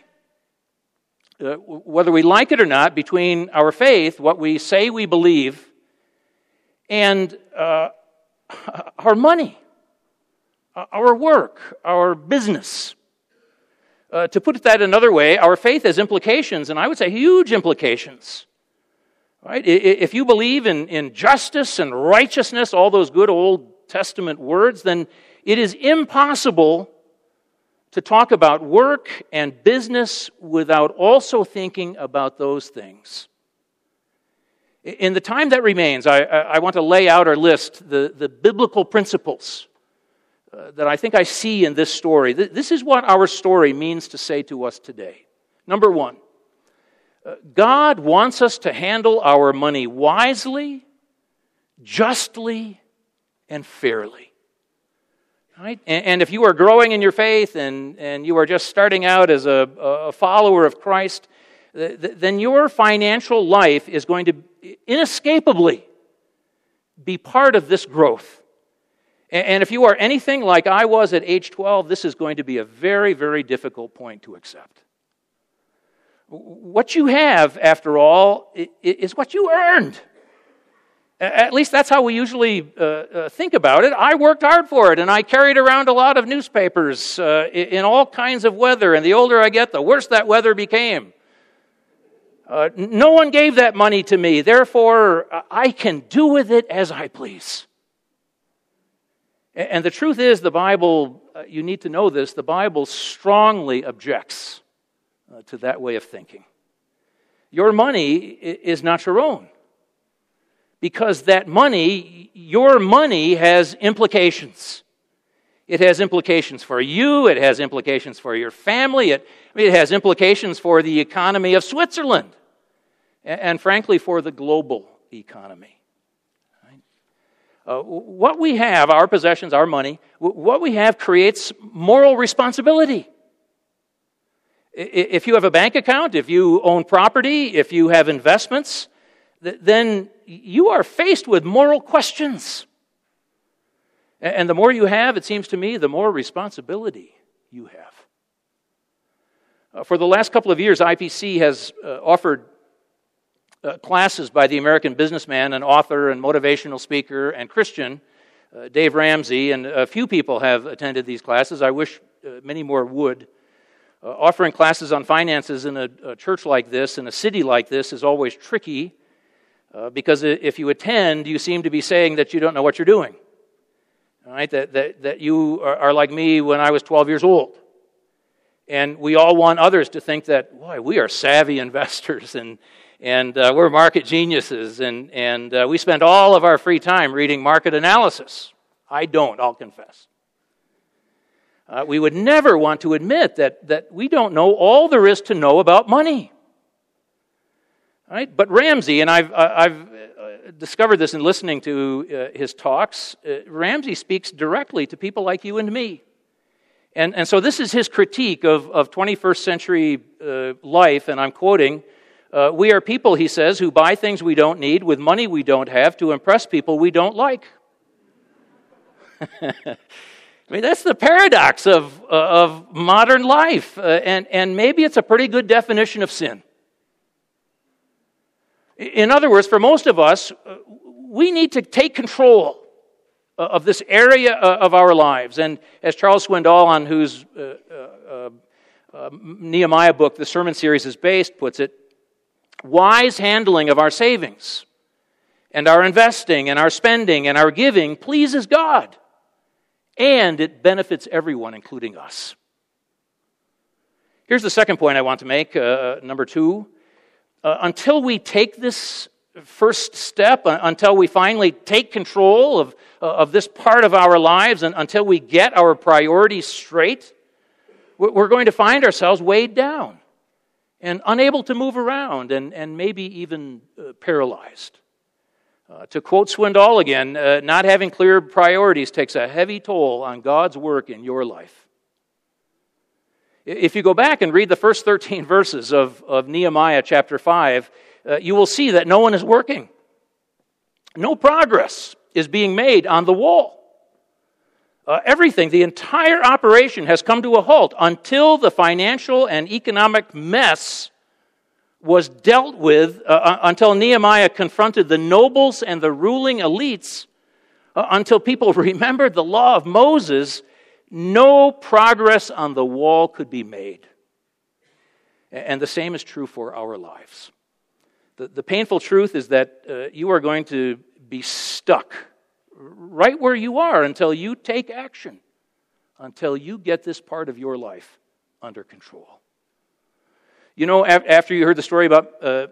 uh, whether we like it or not, between our faith, what we say we believe, and uh, our money, our work, our business. Uh, to put it that another way, our faith has implications, and I would say huge implications. Right? If you believe in, in justice and righteousness, all those good Old Testament words, then it is impossible to talk about work and business without also thinking about those things. In the time that remains, I, I want to lay out or list the, the biblical principles uh, that I think I see in this story. This is what our story means to say to us today. Number one, uh, God wants us to handle our money wisely, justly, and fairly. Right? And, if you are growing in your faith and, and you are just starting out as a, a follower of Christ, th- then your financial life is going to inescapably be part of this growth. And, and if you are anything like I was at age 12, this is going to be a very, very difficult point to accept. What you have, after all, is what you earned. At least that's how we usually uh, uh, think about it. I worked hard for it, and I carried around a lot of newspapers uh, in all kinds of weather. And the older I get, the worse that weather became. Uh, no one gave that money to me, therefore, uh, I can do with it as I please. And the truth is, the Bible, uh, you need to know this, the Bible strongly objects to that way of thinking. Your money is not your own because that money, your money, has implications. It has implications for you, it has implications for your family, it, it has implications for the economy of Switzerland, and, and frankly, for the global economy. Uh, what we have, our possessions, our money, what we have creates moral responsibility. If you have a bank account, if you own property, if you have investments, then you are faced with moral questions. And the more you have, it seems to me, the more responsibility you have. Uh, for the last couple of years, IPC has uh, offered uh, classes by the American businessman and author and motivational speaker and Christian, Dave Ramsey, and a few people have attended these classes. I wish many more would. Offering classes on finances in a, church like this, in a city like this, is always tricky because if you attend, you seem to be saying that you don't know what you're doing. Right? That, that, that you are, are like me when I was 12 years old. And we all want others to think that, boy, we are savvy investors and, and uh, we're market geniuses, and, and uh, we spend all of our free time reading market analysis. I don't, I'll confess. Uh, we would never want to admit that, that we don't know all there is to know about money. Right? But Ramsey, and I've, uh, I've uh, discovered this in listening to uh, his talks, Ramsey speaks directly to people like you and me. And, and so this is his critique of, of 21st century uh, life, and I'm quoting uh, We are people, he says, who buy things we don't need with money we don't have to impress people we don't like. I mean, that's the paradox of, uh, of modern life, uh, and, and maybe it's a pretty good definition of sin. In other words, for most of us, uh, we need to take control uh, of this area uh, of our lives. And as Charles Swindoll, on whose Nehemiah book the sermon series is based, puts it, wise handling of our savings and our investing and our spending and our giving pleases God. And it benefits everyone, including us. Here's the second point I want to make, number two. Until we take this first step uh, until we finally take control of, uh, of this part of our lives and until we get our priorities straight, we're going to find ourselves weighed down and unable to move around and, and maybe even uh, paralyzed. Uh, to quote Swindoll again, uh, not having clear priorities takes a heavy toll on God's work in your life. If you go back and read the first 13 verses of, of Nehemiah chapter 5, uh, you will see that no one is working. No progress is being made on the wall. Uh, everything, the entire operation has come to a halt until the financial and economic mess was dealt with, uh, uh until Nehemiah confronted the nobles and the ruling elites, uh, until people remembered the law of Moses, no progress on the wall could be made. And the same is true for our lives. The, the painful truth is that uh, you are going to be stuck right where you are until you take action, until you get this part of your life under control. You know, after you heard the story about uh,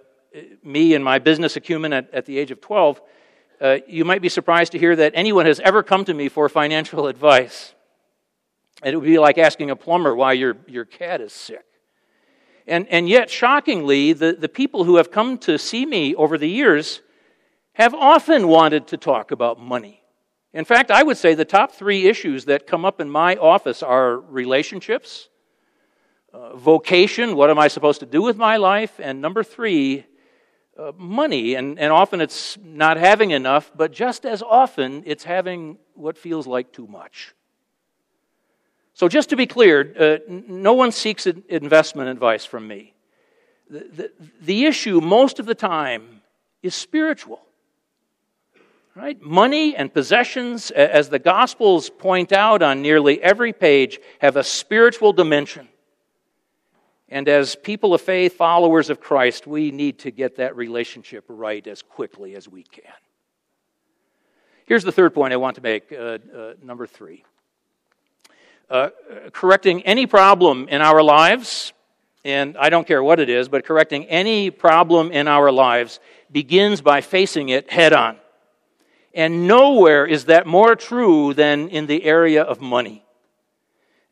me and my business acumen at, at the age of 12, uh, you might be surprised to hear that anyone has ever come to me for financial advice. It would be like asking a plumber why your, your cat is sick. And, and yet, shockingly, the, the people who have come to see me over the years have often wanted to talk about money. In fact, I would say the top three issues that come up in my office are relationships, uh, vocation, what am I supposed to do with my life, and number three, uh, money. And, and often it's not having enough, but just as often it's having what feels like too much. So, just to be clear, uh, no one seeks investment advice from me. The, the, the issue, most of the time, is spiritual. Right? Money and possessions, as the Gospels point out on nearly every page, have a spiritual dimension. And as people of faith, followers of Christ, we need to get that relationship right as quickly as we can. Here's the third point I want to make, uh, uh, number three uh, correcting any problem in our lives, and I don't care what it is, but correcting any problem in our lives begins by facing it head on. And nowhere is that more true than in the area of money.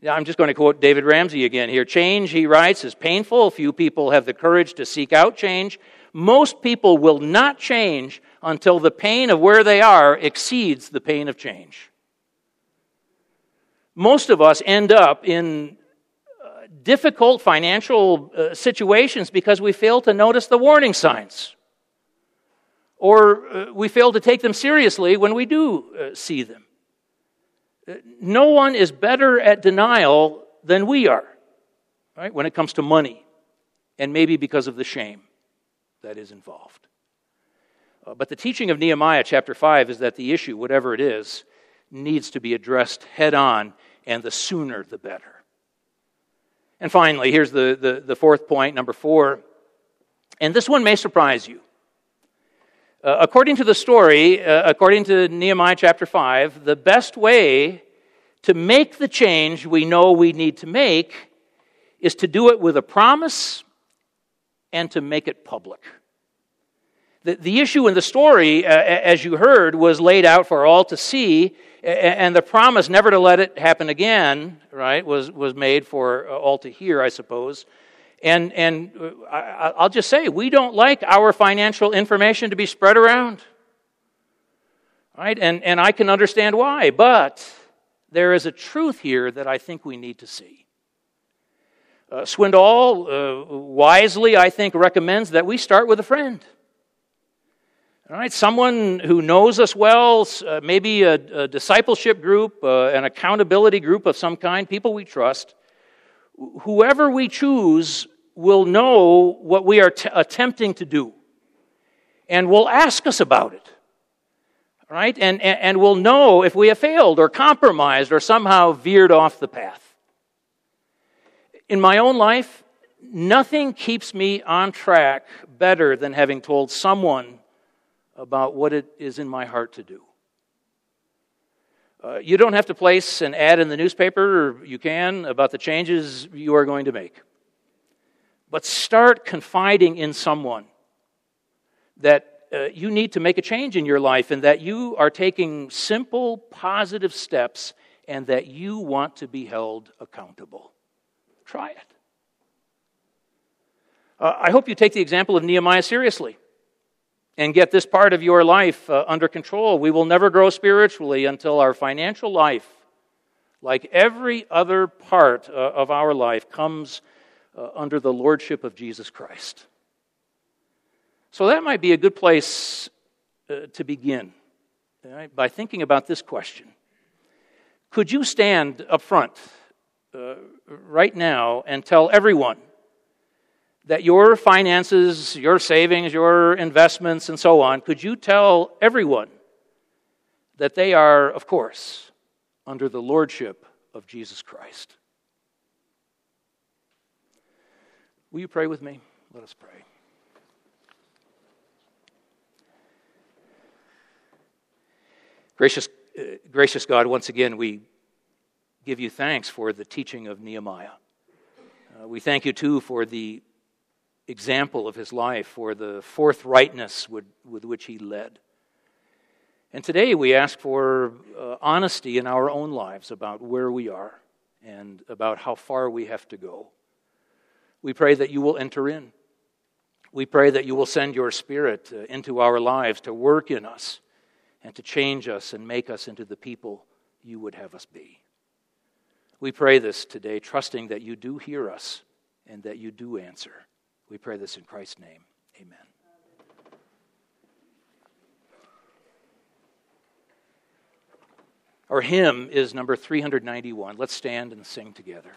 I'm just going to quote David Ramsey again here. Change, he writes, is painful. Few people have the courage to seek out change. Most people will not change until the pain of where they are exceeds the pain of change. Most of us end up in uh, difficult financial uh, situations because we fail to notice the warning signs. Or uh, we fail to take them seriously when we do see them. No one is better at denial than we are, right, when it comes to money, and maybe because of the shame that is involved. But the teaching of Nehemiah chapter 5 is that the issue, whatever it is, needs to be addressed head on, and the sooner the better. And finally, here's the, the, the fourth point, number four. And this one may surprise you. Uh, according to the story, uh, according to Nehemiah chapter 5, the best way to make the change we know we need to make is to do it with a promise and to make it public. The, the issue in the story, uh, as you heard, was laid out for all to see, and the promise never to let it happen again, right, was, was made for all to hear, I suppose. And, and uh, I'll just say, we don't like our financial information to be spread around. Right? And, and I can understand why, but there is a truth here that I think we need to see. Uh, Swindoll uh, wisely, I think, recommends that we start with a friend. All right, someone who knows us well, uh, maybe a, a, discipleship group, uh, an accountability group of some kind, people we trust. Whoever we choose will know what we are t- attempting to do and will ask us about it. Right? And, and, and will know if we have failed or compromised or somehow veered off the path. In my own life, nothing keeps me on track better than having told someone about what it is in my heart to do. Uh, you don't have to place an ad in the newspaper, or you can, about the changes you are going to make. But start confiding in someone that uh, you need to make a change in your life and that you are taking simple, positive steps and that you want to be held accountable. Try it. Uh, I hope you take the example of Nehemiah seriously and get this part of your life uh, under control. We will never grow spiritually until our financial life, like every other part uh, of our life, comes uh, under the lordship of Jesus Christ. So that might be a good place uh, to begin right, by thinking about this question. Could you stand up front uh, right now and tell everyone that your finances, your savings, your investments, and so on, could you tell everyone that they are, of course, under the lordship of Jesus Christ? Will you pray with me? Let us pray. Gracious, uh, gracious God, once again, we give you thanks for the teaching of Nehemiah. Uh, we thank you, too, for the example of his life or the forthrightness with, with which he led. And today we ask for uh, honesty in our own lives about where we are and about how far we have to go. We pray that you will enter in. We pray that you will send your Spirit uh, into our lives to work in us and to change us and make us into the people you would have us be. We pray this today, trusting that you do hear us and that you do answer. We pray this in Christ's name. Amen. Our hymn is number 391. Let's stand and sing together.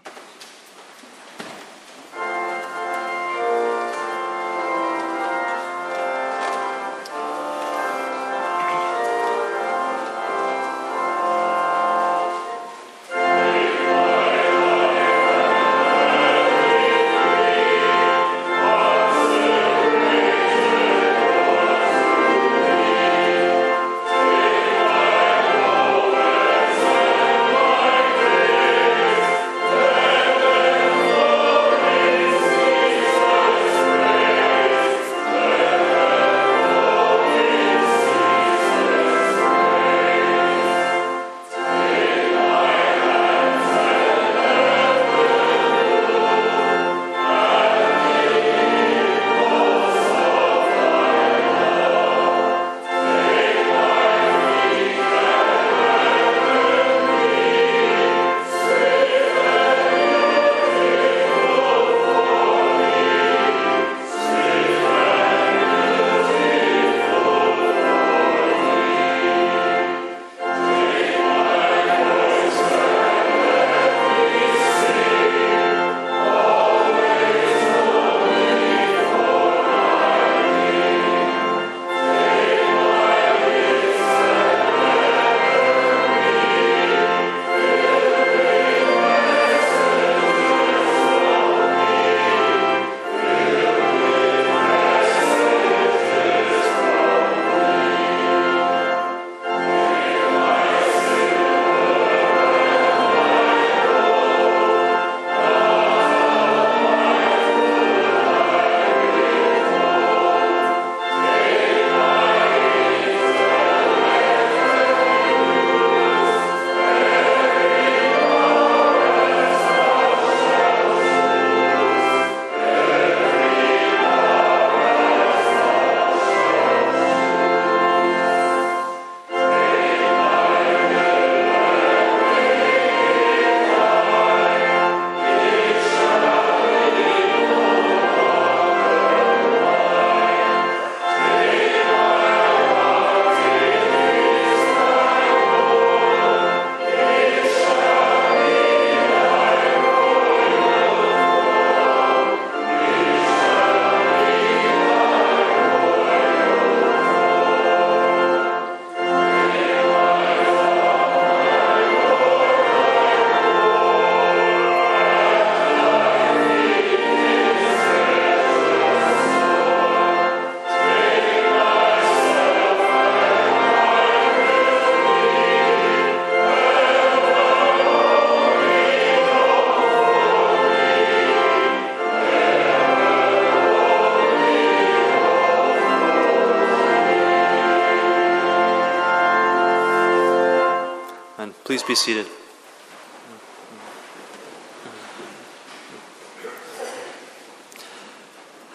Please be seated.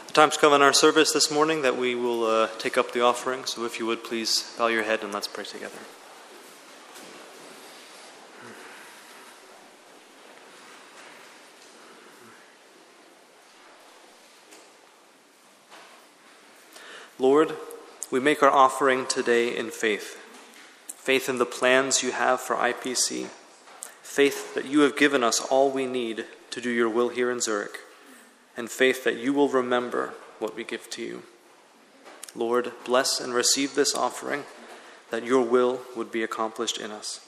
The time's come in our service this morning that we will uh, take up the offering. So if you would please bow your head and let's pray together. Lord, we make our offering today in faith. Faith in the plans you have for IPC. Faith that you have given us all we need to do your will here in Zurich. And faith that you will remember what we give to you. Lord, bless and receive this offering that your will would be accomplished in us.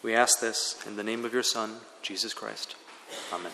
We ask this in the name of your Son, Jesus Christ. Amen.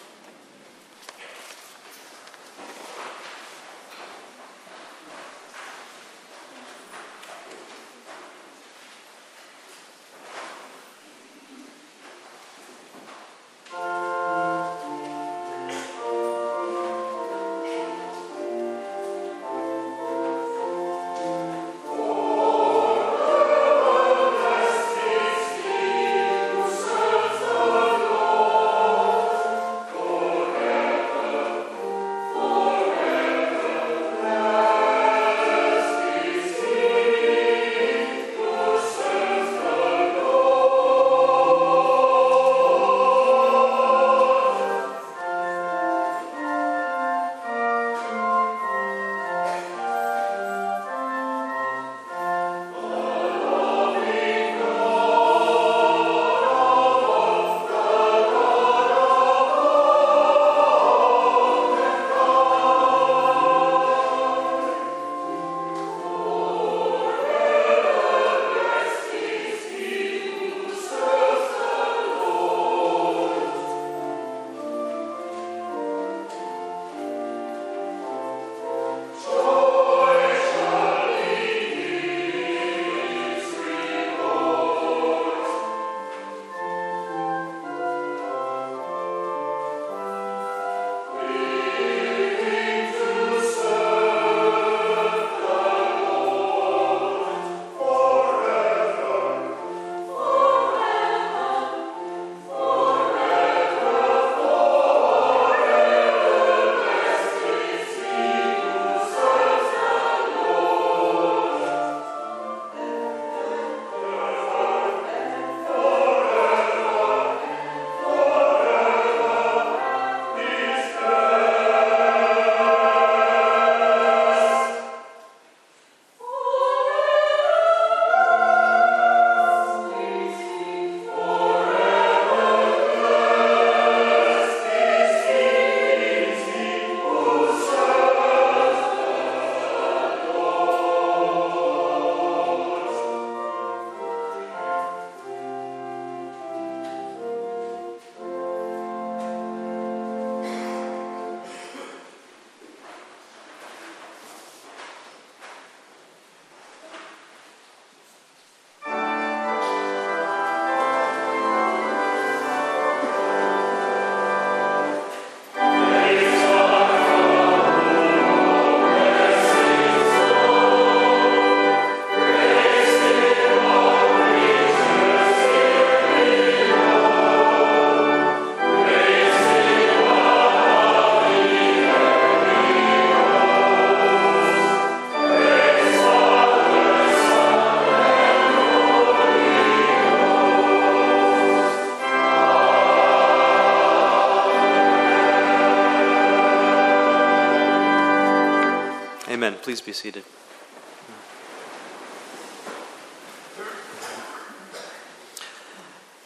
Please be seated.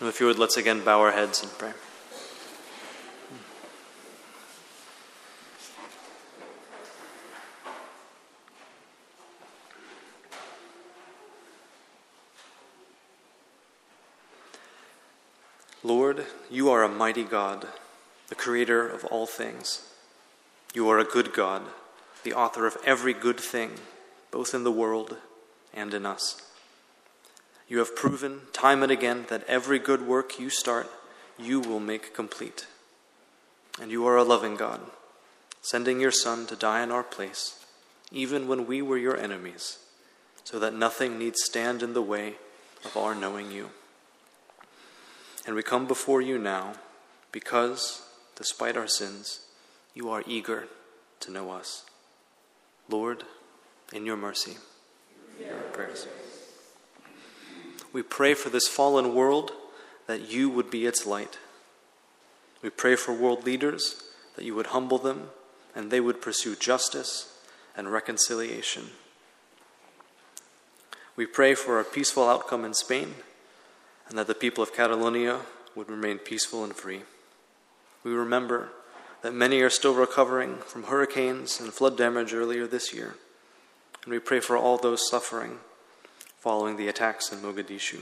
And if you would, let's again bow our heads and pray. Lord, you are a mighty God, the creator of all things. You are a good God, the author of every good thing, both in the world and in us. You have proven time and again that every good work you start, you will make complete. And you are a loving God, sending your Son to die in our place, even when we were your enemies, so that nothing need stand in the way of our knowing you. And we come before you now because, despite our sins, you are eager to know us. Lord, in your mercy, prayers. We pray for this fallen world that you would be its light. We pray for world leaders that you would humble them and they would pursue justice and reconciliation. We pray for a peaceful outcome in Spain and that the people of Catalonia would remain peaceful and free. We remember that many are still recovering from hurricanes and flood damage earlier this year, and we pray for all those suffering following the attacks in Mogadishu.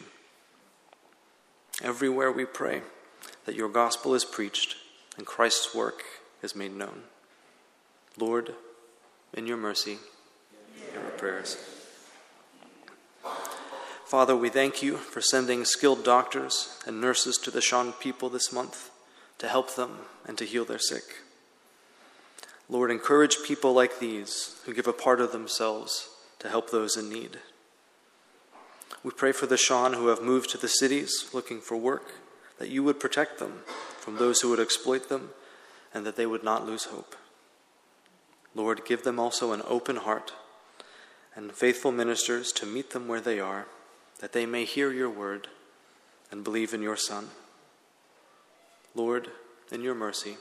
Everywhere we pray that your gospel is preached and Christ's work is made known. Lord, in your mercy, hear our prayers. Father, we thank you for sending skilled doctors and nurses to the Shan people this month to help them and to heal their sick. Lord, encourage people like these who give a part of themselves to help those in need. We pray for the Shan who have moved to the cities looking for work, that you would protect them from those who would exploit them, and that they would not lose hope. Lord, give them also an open heart and faithful ministers to meet them where they are, that they may hear your word and believe in your Son. Lord, in your mercy,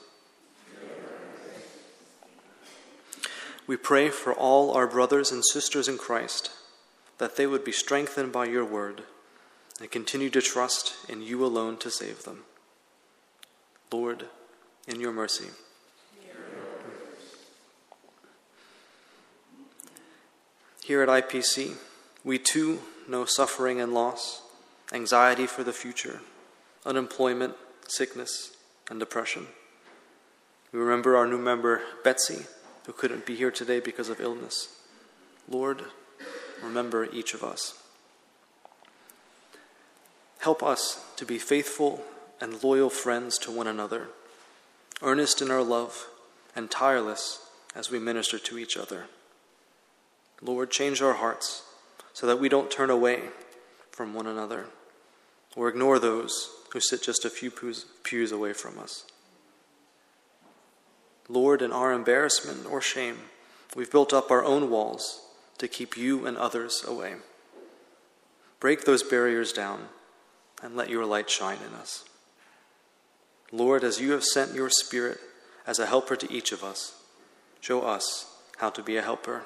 we pray for all our brothers and sisters in Christ that they would be strengthened by your word and continue to trust in you alone to save them. Lord, in your mercy. Here at IPC, we too know suffering and loss, anxiety for the future, unemployment, sickness, and depression. We remember our new member, Betsy, who couldn't be here today because of illness. Lord, remember each of us. Help us to be faithful and loyal friends to one another, earnest in our love and tireless as we minister to each other. Lord, change our hearts so that we don't turn away from one another or ignore those who sit just a few pews, away from us. Lord, in our embarrassment or shame, we've built up our own walls to keep you and others away. Break those barriers down and let your light shine in us. Lord, as you have sent your Spirit as a helper to each of us, show us how to be a helper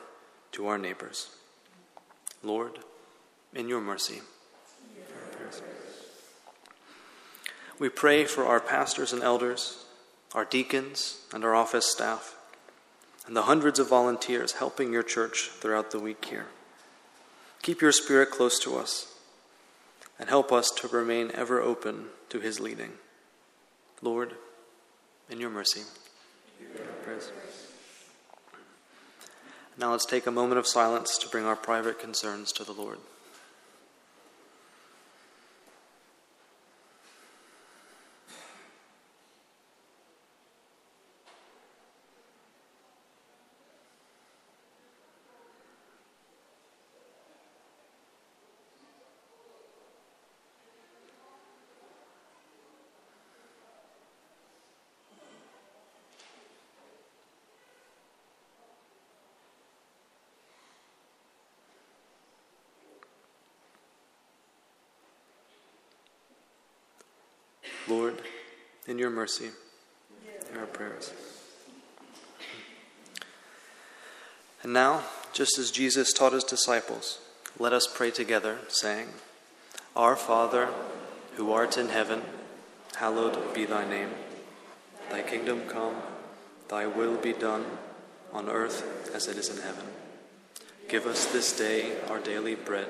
to our neighbors. Lord, in your mercy. We pray for our pastors and elders, our deacons, and our office staff, and the hundreds of volunteers helping your church throughout the week here. Keep your spirit close to us and help us to remain ever open to his leading. Lord, in your mercy. Now let's take a moment of silence to bring our private concerns to the. Lord, in your mercy, hear our prayers. And now, just as Jesus taught his disciples, let us pray together, saying, Our Father, who art in heaven, hallowed be thy name. Thy kingdom come, thy will be done, on earth as it is in heaven. Give us this day our daily bread,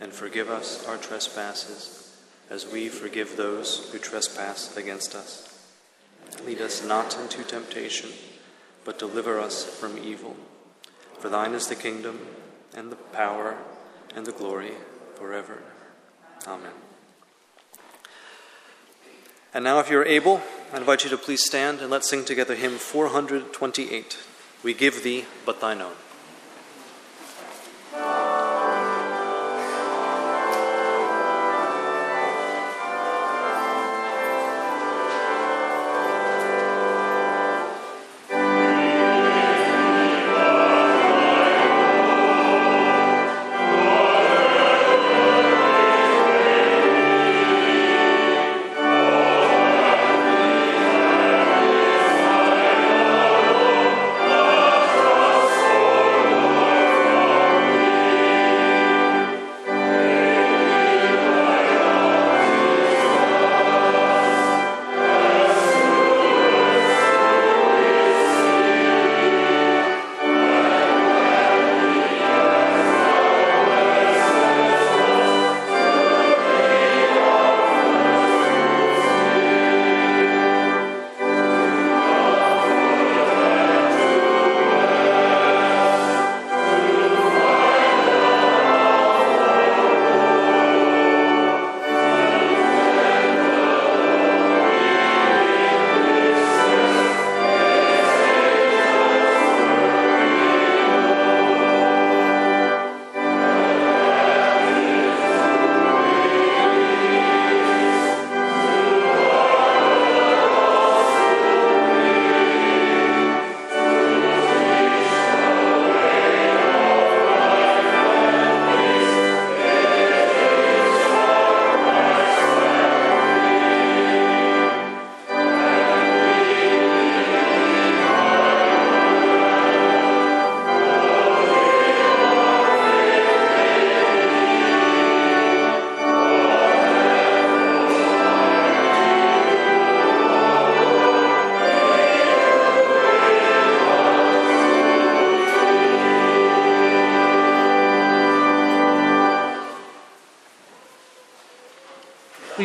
and forgive us our trespasses as we forgive those who trespass against us. Lead us not into temptation, but deliver us from evil. For thine is the kingdom, and the power, and the glory forever. Amen. And now, if you're able, I invite you to please stand and let's sing together hymn 428. We give thee but thine own.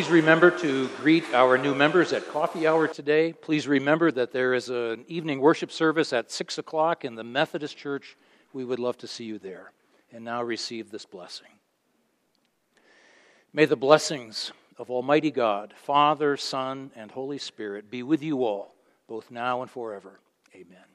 Please remember to greet our new members at coffee hour today. Please remember that there is an evening worship service at 6 o'clock in the Methodist Church. We would love to see you there. And now receive this blessing. May the blessings of Almighty God, Father, Son, and Holy Spirit be with you all, both now and forever. Amen.